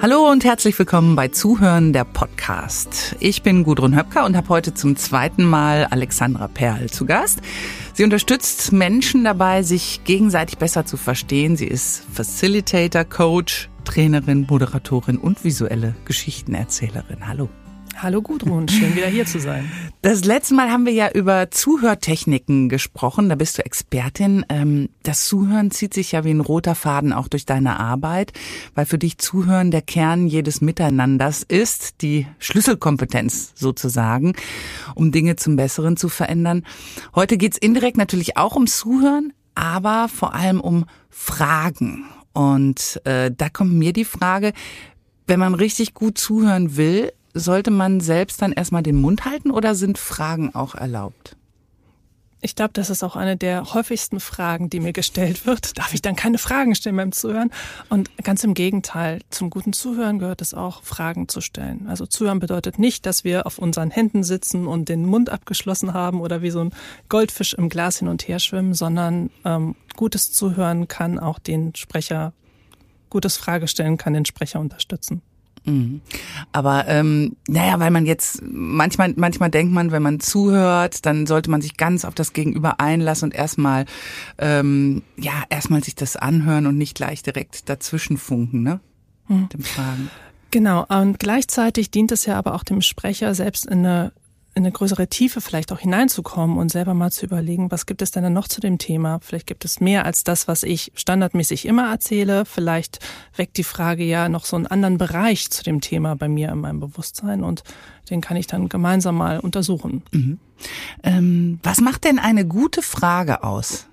Hallo und herzlich willkommen bei Zuhören der Podcast. Ich bin Gudrun Höpker und habe heute zum zweiten Mal Alexandra Perl zu Gast. Sie unterstützt Menschen dabei, sich gegenseitig besser zu verstehen. Sie ist Facilitator, Coach, Trainerin, Moderatorin und visuelle Geschichtenerzählerin. Hallo. Hallo Gudrun, schön wieder hier zu sein. Das letzte Mal haben wir ja über Zuhörtechniken gesprochen, da bist du Expertin. Ähm, das Zuhören zieht sich ja wie ein roter Faden auch durch deine Arbeit, weil für dich Zuhören der Kern jedes Miteinanders ist, die Schlüsselkompetenz sozusagen, um Dinge zum Besseren zu verändern. Heute geht's indirekt natürlich auch ums Zuhören, aber vor allem um Fragen. Und äh, da kommt mir die Frage, wenn man richtig gut zuhören will, sollte man selbst dann erstmal den Mund halten oder sind Fragen auch erlaubt? Ich glaube, das ist auch eine der häufigsten Fragen, die mir gestellt wird. Darf ich dann keine Fragen stellen beim Zuhören? Und ganz im Gegenteil, zum guten Zuhören gehört es auch, Fragen zu stellen. Also Zuhören bedeutet nicht, dass wir auf unseren Händen sitzen und den Mund abgeschlossen haben oder wie so ein Goldfisch im Glas hin und her schwimmen, sondern ähm, gutes Zuhören kann auch den Sprecher, gutes Fragestellen kann den Sprecher unterstützen. Mhm. Aber ähm, naja, weil man jetzt manchmal manchmal denkt man, wenn man zuhört, dann sollte man sich ganz auf das Gegenüber einlassen und erstmal ähm, ja erstmal sich das anhören und nicht gleich direkt dazwischen funken, ne? Mhm. Dem Fragen. Genau, und gleichzeitig dient es ja aber auch dem Sprecher selbst in eine in eine größere Tiefe vielleicht auch hineinzukommen und selber mal zu überlegen, was gibt es denn dann noch zu dem Thema? Vielleicht gibt es mehr als das, was ich standardmäßig immer erzähle. Vielleicht weckt die Frage ja noch so einen anderen Bereich zu dem Thema bei mir in meinem Bewusstsein und den kann ich dann gemeinsam mal untersuchen. Mhm. Ähm, was macht denn eine gute Frage aus?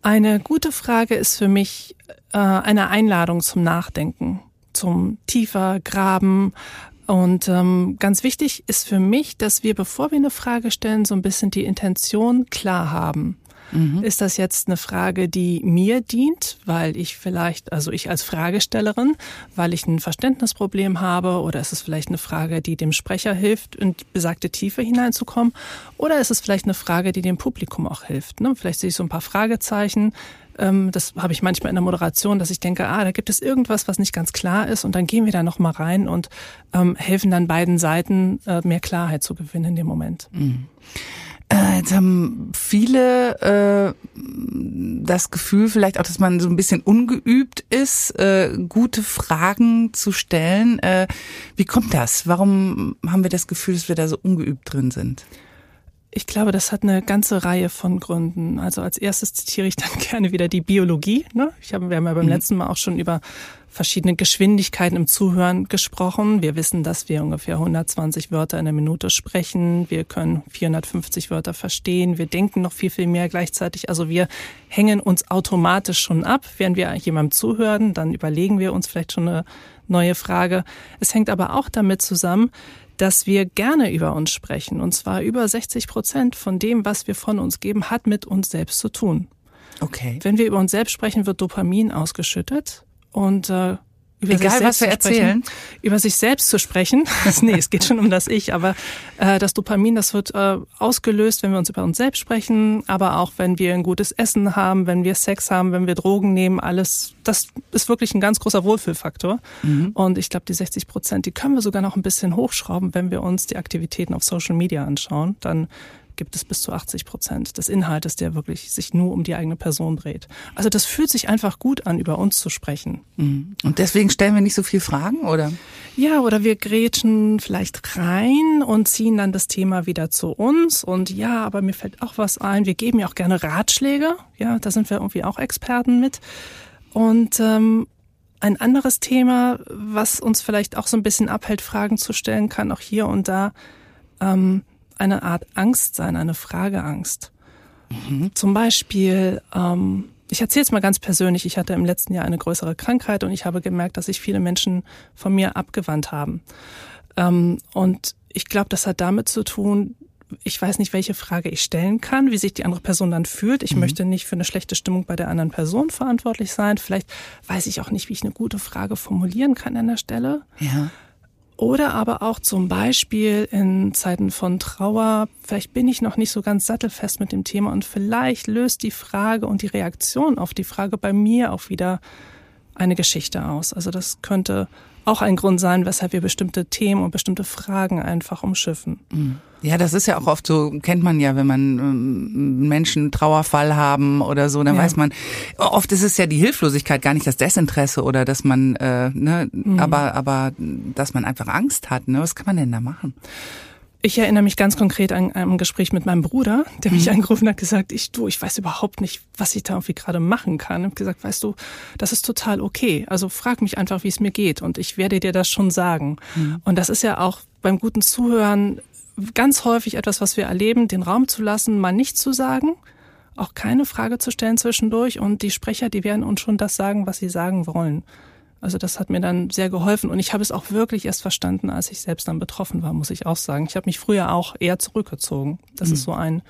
Eine gute Frage ist für mich äh, eine Einladung zum Nachdenken, zum tiefer Graben, und ähm, ganz wichtig ist für mich, dass wir, bevor wir eine Frage stellen, so ein bisschen die Intention klar haben. Mhm. Ist das jetzt eine Frage, die mir dient, weil ich vielleicht, also ich als Fragestellerin, weil ich ein Verständnisproblem habe, oder ist es vielleicht eine Frage, die dem Sprecher hilft, in besagte Tiefe hineinzukommen, oder ist es vielleicht eine Frage, die dem Publikum auch hilft? Ne? Vielleicht sehe ich so ein paar Fragezeichen, ähm, das habe ich manchmal in der Moderation, dass ich denke, ah, da gibt es irgendwas, was nicht ganz klar ist und dann gehen wir da noch mal rein und ähm, helfen dann beiden Seiten äh, mehr Klarheit zu gewinnen in dem Moment. Mhm. Äh, jetzt haben viele äh, das Gefühl, vielleicht auch, dass man so ein bisschen ungeübt ist, äh, gute Fragen zu stellen. Äh, wie kommt das? Warum haben wir das Gefühl, dass wir da so ungeübt drin sind? Ich glaube, das hat eine ganze Reihe von Gründen. Also als erstes zitiere ich dann gerne wieder die Biologie. Ne? Ich habe, wir haben ja beim mhm. letzten Mal auch schon über verschiedene Geschwindigkeiten im Zuhören gesprochen. Wir wissen, dass wir ungefähr 120 Wörter in der Minute sprechen. Wir können 450 Wörter verstehen. Wir denken noch viel, viel mehr gleichzeitig. Also wir hängen uns automatisch schon ab. Während wir jemandem zuhören, dann überlegen wir uns vielleicht schon eine neue Frage. Es hängt aber auch damit zusammen, dass wir gerne über uns sprechen. Und zwar über 60 Prozent von dem, was wir von uns geben, hat mit uns selbst zu tun. Okay. Wenn wir über uns selbst sprechen, wird Dopamin ausgeschüttet und äh, über Egal, was wir erzählen. Über sich selbst zu sprechen. nee, es geht schon um das Ich, aber äh, das Dopamin, das wird äh, ausgelöst, wenn wir uns über uns selbst sprechen, aber auch wenn wir ein gutes Essen haben, wenn wir Sex haben, wenn wir Drogen nehmen, alles, das ist wirklich ein ganz großer Wohlfühlfaktor. Mhm. Und ich glaube, die 60 Prozent, die können wir sogar noch ein bisschen hochschrauben, wenn wir uns die Aktivitäten auf Social Media anschauen. Dann gibt es bis zu 80 Prozent des Inhaltes, der wirklich sich nur um die eigene Person dreht. Also das fühlt sich einfach gut an, über uns zu sprechen. Mhm. Und deswegen stellen wir nicht so viel Fragen, oder? Ja, oder wir grätschen vielleicht rein und ziehen dann das Thema wieder zu uns. Und ja, aber mir fällt auch was ein. Wir geben ja auch gerne Ratschläge. Ja, da sind wir irgendwie auch Experten mit. Und ähm, ein anderes Thema, was uns vielleicht auch so ein bisschen abhält, Fragen zu stellen, kann auch hier und da ähm, eine Art Angst sein, eine Frageangst. Mhm. Zum Beispiel, ähm, ich erzähle es mal ganz persönlich, ich hatte im letzten Jahr eine größere Krankheit und ich habe gemerkt, dass sich viele Menschen von mir abgewandt haben. Ähm, und ich glaube, das hat damit zu tun, ich weiß nicht, welche Frage ich stellen kann, wie sich die andere Person dann fühlt. Ich mhm. möchte nicht für eine schlechte Stimmung bei der anderen Person verantwortlich sein. Vielleicht weiß ich auch nicht, wie ich eine gute Frage formulieren kann an der Stelle. Ja. Oder aber auch zum Beispiel in Zeiten von Trauer, vielleicht bin ich noch nicht so ganz sattelfest mit dem Thema und vielleicht löst die Frage und die Reaktion auf die Frage bei mir auch wieder eine Geschichte aus. Also das könnte auch ein Grund sein, weshalb wir bestimmte Themen und bestimmte Fragen einfach umschiffen. Mhm. Ja, das ist ja auch oft so, kennt man ja, wenn man ähm, Menschen einen Trauerfall haben oder so, dann ja. weiß man, oft ist es ja die Hilflosigkeit, gar nicht das Desinteresse oder dass man, äh, ne, mhm. aber, aber dass man einfach Angst hat. Ne? Was kann man denn da machen? Ich erinnere mich ganz konkret an ein Gespräch mit meinem Bruder, der mich mhm. angerufen hat, gesagt, ich du, ich weiß überhaupt nicht, was ich da irgendwie gerade machen kann. Ich habe gesagt, weißt du, das ist total okay. Also frag mich einfach, wie es mir geht und ich werde dir das schon sagen. Mhm. Und das ist ja auch beim guten Zuhören ganz häufig etwas, was wir erleben, den Raum zu lassen, mal nichts zu sagen, auch keine Frage zu stellen zwischendurch und die Sprecher, die werden uns schon das sagen, was sie sagen wollen. Also das hat mir dann sehr geholfen und ich habe es auch wirklich erst verstanden, als ich selbst dann betroffen war, muss ich auch sagen. Ich habe mich früher auch eher zurückgezogen. Das mhm. ist so ein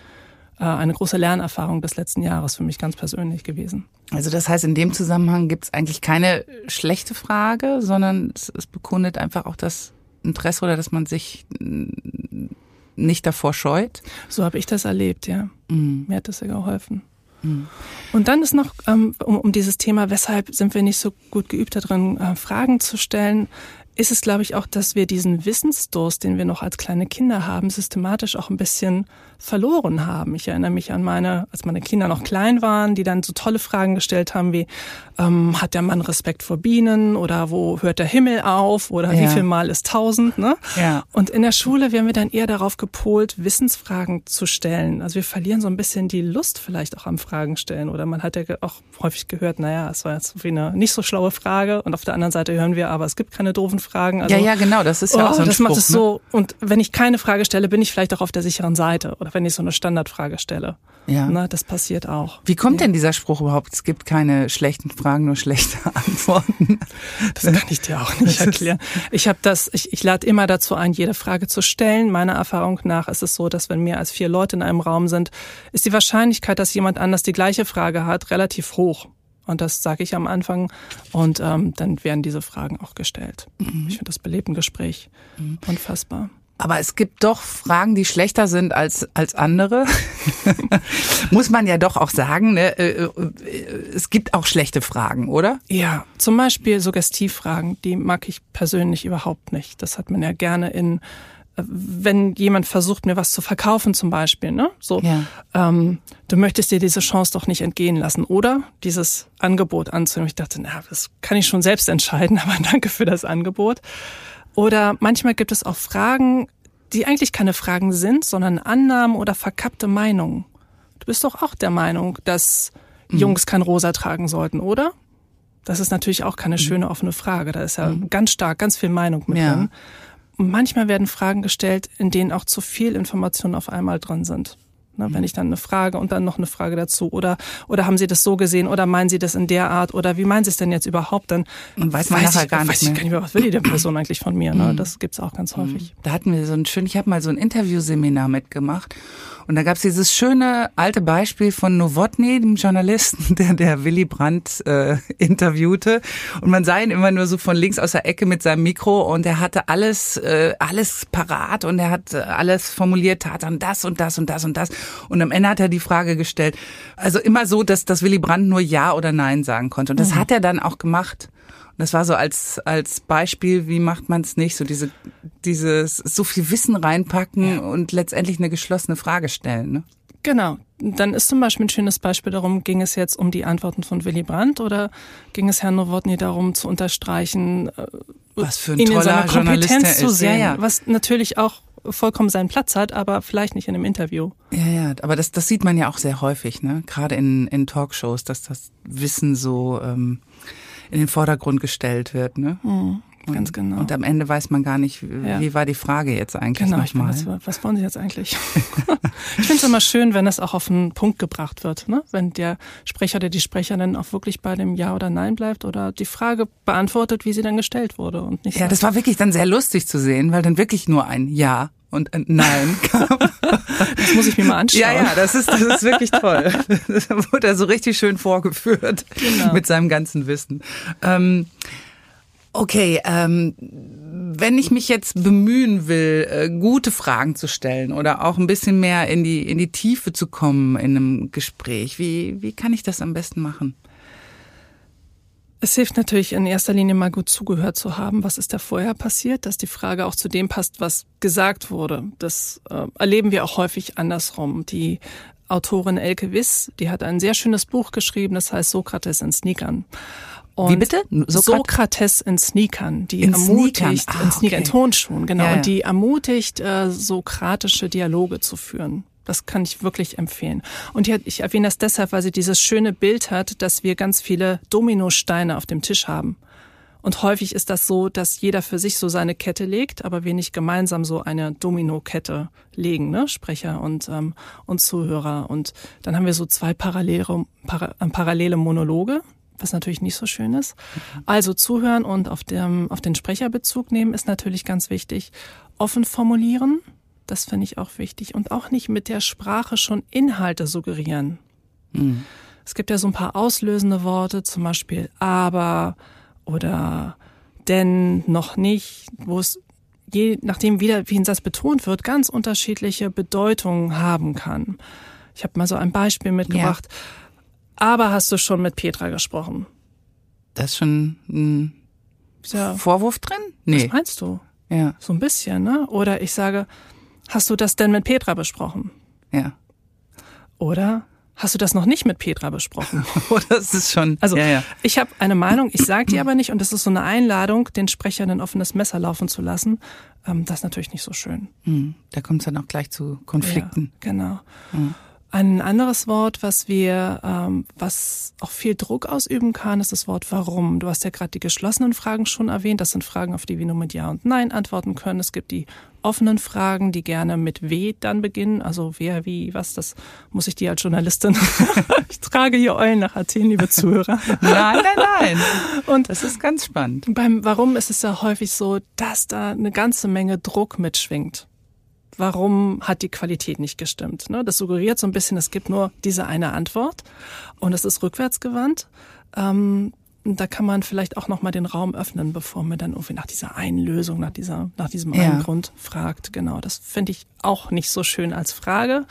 äh, eine große Lernerfahrung des letzten Jahres für mich ganz persönlich gewesen. Also das heißt, in dem Zusammenhang gibt es eigentlich keine schlechte Frage, sondern es, es bekundet einfach auch das Interesse oder dass man sich nicht davor scheut. So habe ich das erlebt, ja. Mhm. Mir hat das sehr geholfen. Und dann ist noch, ähm, um, um dieses Thema, weshalb sind wir nicht so gut geübt darin, äh, Fragen zu stellen, ist es, glaube ich, auch, dass wir diesen Wissensdurst, den wir noch als kleine Kinder haben, systematisch auch ein bisschen verloren haben. Ich erinnere mich an meine, als meine Kinder noch klein waren, die dann so tolle Fragen gestellt haben wie, ähm, hat der Mann Respekt vor Bienen oder wo hört der Himmel auf oder ja. wie viel Mal ist tausend, ne? Ja. Und in der Schule werden wir dann eher darauf gepolt, Wissensfragen zu stellen. Also wir verlieren so ein bisschen die Lust vielleicht auch am Fragen stellen oder man hat ja auch häufig gehört, naja, es war jetzt wie eine nicht so schlaue Frage und auf der anderen Seite hören wir, aber es gibt keine doofen Fragen. Also, ja, ja, genau, das ist ja oh, auch so ein Das Spruch, macht es ne? so und wenn ich keine Frage stelle, bin ich vielleicht auch auf der sicheren Seite oder wenn ich so eine Standardfrage stelle. Ja. Na, das passiert auch. Wie kommt ja. denn dieser Spruch überhaupt? Es gibt keine schlechten Fragen, nur schlechte Antworten. Das kann ich dir auch nicht erklären. Ich habe das, ich, ich lade immer dazu ein, jede Frage zu stellen. Meiner Erfahrung nach ist es so, dass wenn mehr als vier Leute in einem Raum sind, ist die Wahrscheinlichkeit, dass jemand anders die gleiche Frage hat, relativ hoch. Und das sage ich am Anfang. Und ähm, dann werden diese Fragen auch gestellt. Mhm. Ich finde das belebt ein Gespräch. Mhm. Unfassbar. Aber es gibt doch Fragen, die schlechter sind als, als andere. Muss man ja doch auch sagen. Ne? Äh, äh, es gibt auch schlechte Fragen, oder? Ja, zum Beispiel Suggestivfragen, die mag ich persönlich überhaupt nicht. Das hat man ja gerne in, wenn jemand versucht, mir was zu verkaufen zum Beispiel. Ne? So, ja. ähm, du möchtest dir diese Chance doch nicht entgehen lassen, oder? Dieses Angebot anzunehmen. Ich dachte, na, das kann ich schon selbst entscheiden, aber danke für das Angebot. Oder manchmal gibt es auch Fragen, die eigentlich keine Fragen sind, sondern Annahmen oder verkappte Meinungen. Du bist doch auch der Meinung, dass mhm. Jungs kein Rosa tragen sollten, oder? Das ist natürlich auch keine mhm. schöne offene Frage. Da ist ja mhm. ganz stark, ganz viel Meinung mit ja. drin. Manchmal werden Fragen gestellt, in denen auch zu viel Information auf einmal drin sind. Ne, wenn ich dann eine Frage und dann noch eine Frage dazu oder oder haben Sie das so gesehen oder meinen Sie das in der Art oder wie meinen Sie es denn jetzt überhaupt? Dann und weiß man weiß nachher ich, gar nicht weiß. Ich gar nicht mehr, was will die denn Person eigentlich von mir? Ne? Mhm. Das gibt's auch ganz häufig. Da hatten wir so ein schön, ich habe mal so ein Interviewseminar mitgemacht und da gab's dieses schöne alte Beispiel von Nowotny, dem Journalisten, der der Willy Brandt äh, interviewte. Und man sah ihn immer nur so von links aus der Ecke mit seinem Mikro und er hatte alles, äh, alles parat und er hat alles formuliert, tat dann das und das und das und das. Und am Ende hat er die Frage gestellt. Also immer so, dass, dass Willy Brandt nur Ja oder Nein sagen konnte. Und das mhm. hat er dann auch gemacht. Das war so als, als Beispiel, wie macht man es nicht? So diese, dieses so viel Wissen reinpacken ja. und letztendlich eine geschlossene Frage stellen. Ne? Genau. Dann ist zum Beispiel ein schönes Beispiel darum, ging es jetzt um die Antworten von Willy Brandt oder ging es Herrn Nowotny darum zu unterstreichen, äh, was für ein ihn toller in seiner Kompetenz zu sehen, ja, ja. was natürlich auch vollkommen seinen Platz hat, aber vielleicht nicht in einem Interview. Ja, ja, aber das, das sieht man ja auch sehr häufig, ne? Gerade in, in Talkshows, dass das Wissen so ähm, in den Vordergrund gestellt wird. Ne? Mhm, ganz genau. Und am Ende weiß man gar nicht, wie ja. war die Frage jetzt eigentlich genau, nochmal. Was, was wollen Sie jetzt eigentlich? ich finde es immer schön, wenn das auch auf den Punkt gebracht wird. Ne? Wenn der Sprecher oder die Sprecherin auch wirklich bei dem Ja oder Nein bleibt oder die Frage beantwortet, wie sie dann gestellt wurde. Und nicht ja, sagt, das war wirklich dann sehr lustig zu sehen, weil dann wirklich nur ein Ja und ein Nein kam. Das muss ich mir mal anschauen. Ja, ja, das ist, das ist wirklich toll. Das wurde er so richtig schön vorgeführt genau. mit seinem ganzen Wissen. Ähm, okay, ähm, wenn ich mich jetzt bemühen will, äh, gute Fragen zu stellen oder auch ein bisschen mehr in die, in die Tiefe zu kommen in einem Gespräch, wie, wie kann ich das am besten machen? Es hilft natürlich in erster Linie mal gut zugehört zu haben, was ist da vorher passiert, dass die Frage auch zu dem passt, was gesagt wurde. Das äh, erleben wir auch häufig andersrum. Die Autorin Elke Wiss, die hat ein sehr schönes Buch geschrieben, das heißt Sokrates in Sneakern. Und Wie bitte? Sokrat Sokrates in Sneakern, die in ermutigt, Sneakern. Ah, in Sneakern, okay. in Tonschuhen, genau, Ja, ja. und die ermutigt, äh, sokratische Dialoge zu führen. Das kann ich wirklich empfehlen. Und ich erwähne das deshalb, weil sie dieses schöne Bild hat, dass wir ganz viele Dominosteine auf dem Tisch haben. Und häufig ist das so, dass jeder für sich so seine Kette legt, aber wir nicht gemeinsam so eine Dominokette legen, ne? Sprecher und, ähm, und Zuhörer. Und dann haben wir so zwei parallele, para, äh, parallele Monologe, was natürlich nicht so schön ist. Also zuhören und auf, dem, auf den Sprecher Bezug nehmen ist natürlich ganz wichtig. Offen formulieren, das finde ich auch wichtig. Und auch nicht mit der Sprache schon Inhalte suggerieren. Es gibt ja so ein paar auslösende Worte, zum Beispiel aber oder denn noch nicht, wo es je nachdem wieder, wie ein Satz betont wird, ganz unterschiedliche Bedeutungen haben kann. Ich habe mal so ein Beispiel mitgebracht. Aber hast du schon mit Petra gesprochen? Da ist schon ein Ja, Vorwurf drin? was Nee. meinst du? Ja, So ein bisschen, ne? Oder ich sage, hast du das denn mit Petra besprochen? ja. Oder hast du das noch nicht mit Petra besprochen? Oh, das ist schon. Also ja, ja. ich habe eine Meinung, ich sage die aber nicht und das ist so eine Einladung, den Sprecher in ein offenes Messer laufen zu lassen. Ähm, das ist natürlich nicht so schön. Hm, Da kommt es dann auch gleich zu Konflikten. Ja, genau. Ein anderes Wort, was wir, ähm, was auch viel Druck ausüben kann, ist das Wort Warum. Du hast ja gerade die geschlossenen Fragen schon erwähnt. Das sind Fragen, auf die wir nur mit Ja und Nein antworten können. Es gibt die offenen Fragen, die gerne mit W dann beginnen. Also wer, wie, was, das muss ich dir als Journalistin. ich trage hier Eulen nach Athen, liebe Zuhörer. Nein, nein, nein. Und Das ist ganz spannend. beim Warum ist es ja häufig so, dass da eine ganze Menge Druck mitschwingt. Warum hat die Qualität nicht gestimmt? Ne? Das suggeriert so ein bisschen, es gibt nur diese eine Antwort und es ist rückwärtsgewandt. Ähm, da kann man vielleicht auch noch mal den Raum öffnen, bevor man dann irgendwie nach dieser einen Lösung, nach dieser, nach diesem Ja. einen Grund fragt. Genau, das finde ich auch nicht so schön als Frage.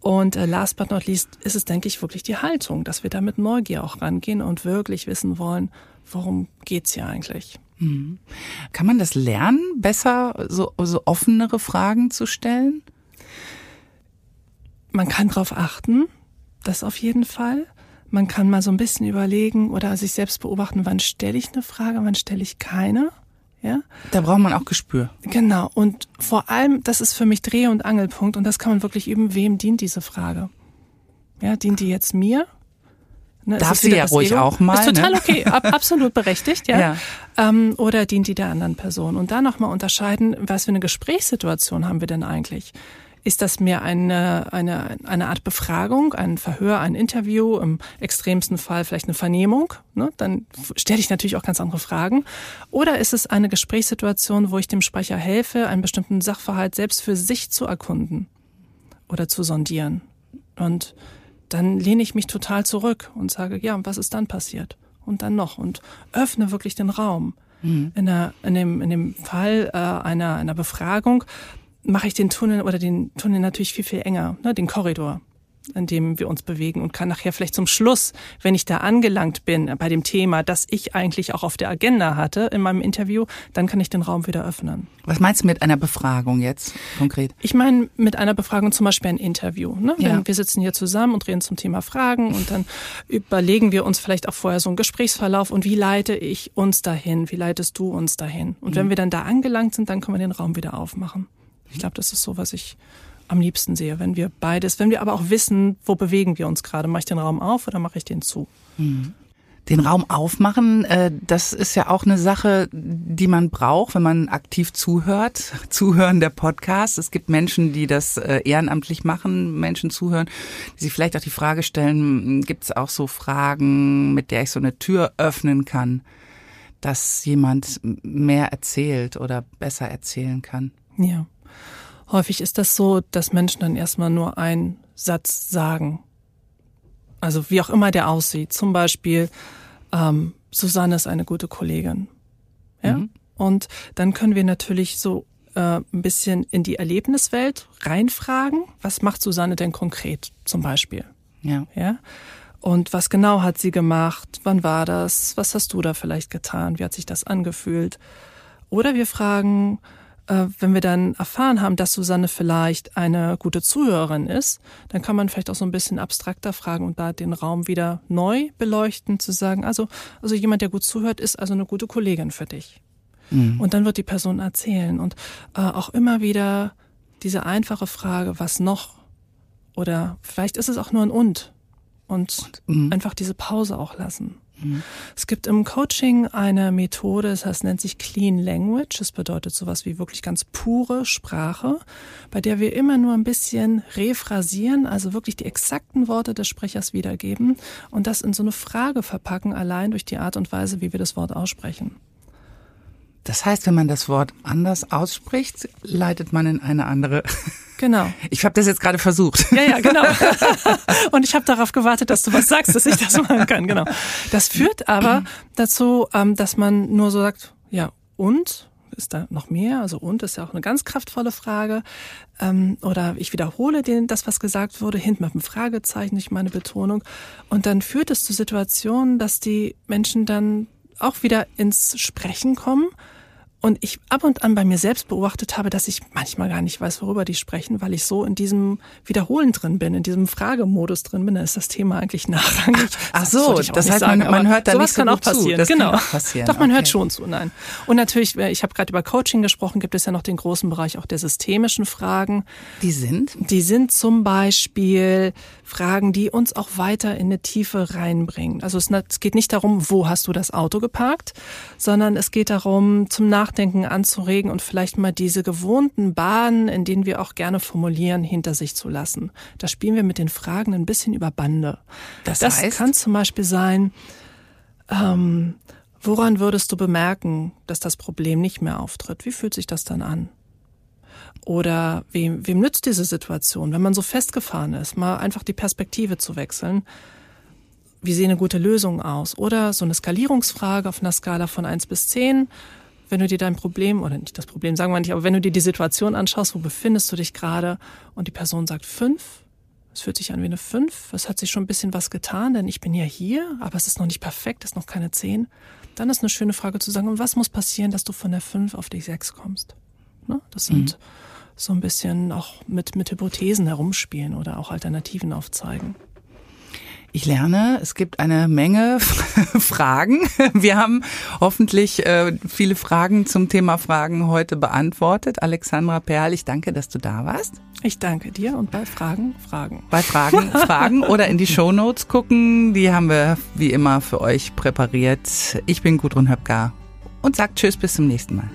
Und äh, last but not least ist es, denke ich, wirklich die Haltung, dass wir da mit Neugier auch rangehen und wirklich wissen wollen, worum geht's hier eigentlich? Kann man das lernen, besser so, so offenere Fragen zu stellen? Man kann darauf achten, das auf jeden Fall. Man kann mal so ein bisschen überlegen oder sich selbst beobachten, wann stelle ich eine Frage, wann stelle ich keine. Ja, Da braucht man auch Gespür. genau. Und vor allem, das ist für mich Dreh- und Angelpunkt und das kann man wirklich üben, wem dient diese Frage? Ja, dient die jetzt mir? Ne, Darf sie ja das ruhig Ego? auch mal, Ist total ne? okay, ab, absolut berechtigt, ja. Ja. Ähm, oder dient die der anderen Person? Und da nochmal unterscheiden, was für eine Gesprächssituation haben wir denn eigentlich? Ist das mehr eine, eine, eine Art Befragung, ein Verhör, ein Interview, im extremsten Fall vielleicht eine Vernehmung? Ne? Dann stelle ich natürlich auch ganz andere Fragen. Oder ist es eine Gesprächssituation, wo ich dem Sprecher helfe, einen bestimmten Sachverhalt selbst für sich zu erkunden oder zu sondieren? Und dann lehne ich mich total zurück und sage, ja, und was ist dann passiert? Und dann noch und öffne wirklich den Raum. In, der, in, dem, in dem Fall äh, einer, einer Befragung mache ich den Tunnel oder den Tunnel natürlich viel, viel enger, ne, den Korridor, in dem wir uns bewegen und kann nachher vielleicht zum Schluss, wenn ich da angelangt bin bei dem Thema, das ich eigentlich auch auf der Agenda hatte in meinem Interview, dann kann ich den Raum wieder öffnen. Was meinst du mit einer Befragung jetzt konkret? Ich meine mit einer Befragung zum Beispiel ein Interview. Ne? Wenn Ja. Wir sitzen hier zusammen und reden zum Thema Fragen und dann überlegen wir uns vielleicht auch vorher so einen Gesprächsverlauf und wie leite ich uns dahin, wie leitest du uns dahin. Und wenn wir dann da angelangt sind, dann können wir den Raum wieder aufmachen. Ich glaube, das ist so, was ich am liebsten sehe, wenn wir beides, wenn wir aber auch wissen, wo bewegen wir uns gerade. Mache ich den Raum auf oder mache ich den zu? Den Raum aufmachen, äh, das ist ja auch eine Sache, die man braucht, wenn man aktiv zuhört. Zuhören der Podcast. Es gibt Menschen, die das äh, ehrenamtlich machen, Menschen zuhören, die sich vielleicht auch die Frage stellen, gibt es auch so Fragen, mit der ich so eine Tür öffnen kann, dass jemand mehr erzählt oder besser erzählen kann? Ja. Häufig ist das so, dass Menschen dann erstmal nur einen Satz sagen. Also wie auch immer der aussieht. Zum Beispiel, ähm, Susanne ist eine gute Kollegin. Ja? Und dann können wir natürlich so äh, ein bisschen in die Erlebniswelt reinfragen. Was macht Susanne denn konkret zum Beispiel? Ja. Ja. Und was genau hat sie gemacht? Wann war das? Was hast du da vielleicht getan? Wie hat sich das angefühlt? Oder wir fragen, wenn wir dann erfahren haben, dass Susanne vielleicht eine gute Zuhörerin ist, dann kann man vielleicht auch so ein bisschen abstrakter fragen und da den Raum wieder neu beleuchten, zu sagen, also, also jemand, der gut zuhört, ist also eine gute Kollegin für dich. Mhm. Und dann wird die Person erzählen und äh, auch immer wieder diese einfache Frage, was noch? Oder vielleicht ist es auch nur ein und. Und, und mhm. einfach diese Pause auch lassen. Es gibt im Coaching eine Methode, das heißt, nennt sich Clean Language. Das bedeutet sowas wie wirklich ganz pure Sprache, bei der wir immer nur ein bisschen rephrasieren, also wirklich die exakten Worte des Sprechers wiedergeben und das in so eine Frage verpacken, allein durch die Art und Weise, wie wir das Wort aussprechen. Das heißt, wenn man das Wort anders ausspricht, leitet man in eine andere. Genau. Ich habe das jetzt gerade versucht. Ja, ja, genau. Und ich habe darauf gewartet, dass du was sagst, dass ich das machen kann. Genau. Das führt aber dazu, ähm, dass man nur so sagt, ja, und ist da noch mehr? Also und ist ja auch eine ganz kraftvolle Frage. Ähm, oder ich wiederhole den, das, was gesagt wurde, hinten mit einem Fragezeichen, nicht meine Betonung. Und dann führt es zu Situationen, dass die Menschen dann auch wieder ins Sprechen kommen und ich ab und an bei mir selbst beobachtet habe, dass ich manchmal gar nicht weiß, worüber die sprechen, weil ich so in diesem Wiederholen drin bin, in diesem Fragemodus drin bin. Da ist das Thema eigentlich nachrangig. Ach so, das, das heißt, sagen, man, man hört da nicht so kann auch passieren. Das genau. Kann auch passieren. Doch, man okay. hört schon zu, nein. Und natürlich, äh, ich habe gerade über Coaching gesprochen, gibt es ja noch den großen Bereich auch der systemischen Fragen. Die sind? Die sind zum Beispiel Fragen, die uns auch weiter in eine Tiefe reinbringen. Also es, es geht nicht darum, wo hast du das Auto geparkt, sondern es geht darum, zum Nach Nachdenken anzuregen und vielleicht mal diese gewohnten Bahnen, in denen wir auch gerne formulieren, hinter sich zu lassen. Da spielen wir mit den Fragen ein bisschen über Bande. Das, das heißt? kann zum Beispiel sein, ähm, woran würdest du bemerken, dass das Problem nicht mehr auftritt? Wie fühlt sich das dann an? Oder wem, wem nützt diese Situation, wenn man so festgefahren ist, mal einfach die Perspektive zu wechseln? Wie sehen eine gute Lösung aus? Oder so eine Skalierungsfrage auf einer Skala von eins bis zehn wenn du dir dein Problem, oder nicht das Problem, sagen wir nicht, aber wenn du dir die Situation anschaust, wo befindest du dich gerade und die Person sagt fünf, es fühlt sich an wie eine fünf, es hat sich schon ein bisschen was getan, denn ich bin ja hier, aber es ist noch nicht perfekt, es ist noch keine zehn, dann ist eine schöne Frage zu sagen, und was muss passieren, dass du von der fünf auf die sechs kommst? Ne? Das sind mhm. so ein bisschen auch mit, mit Hypothesen herumspielen oder auch Alternativen aufzeigen. Ich lerne, es gibt eine Menge Fragen. Wir haben hoffentlich äh, viele Fragen zum Thema Fragen heute beantwortet. Alexandra Perl, ich danke, dass du da warst. Ich danke dir und bei Fragen, Fragen. Bei Fragen, Fragen oder in die Show Notes gucken. Die haben wir wie immer für euch präpariert. Ich bin Gudrun Höpker und sagt Tschüss bis zum nächsten Mal.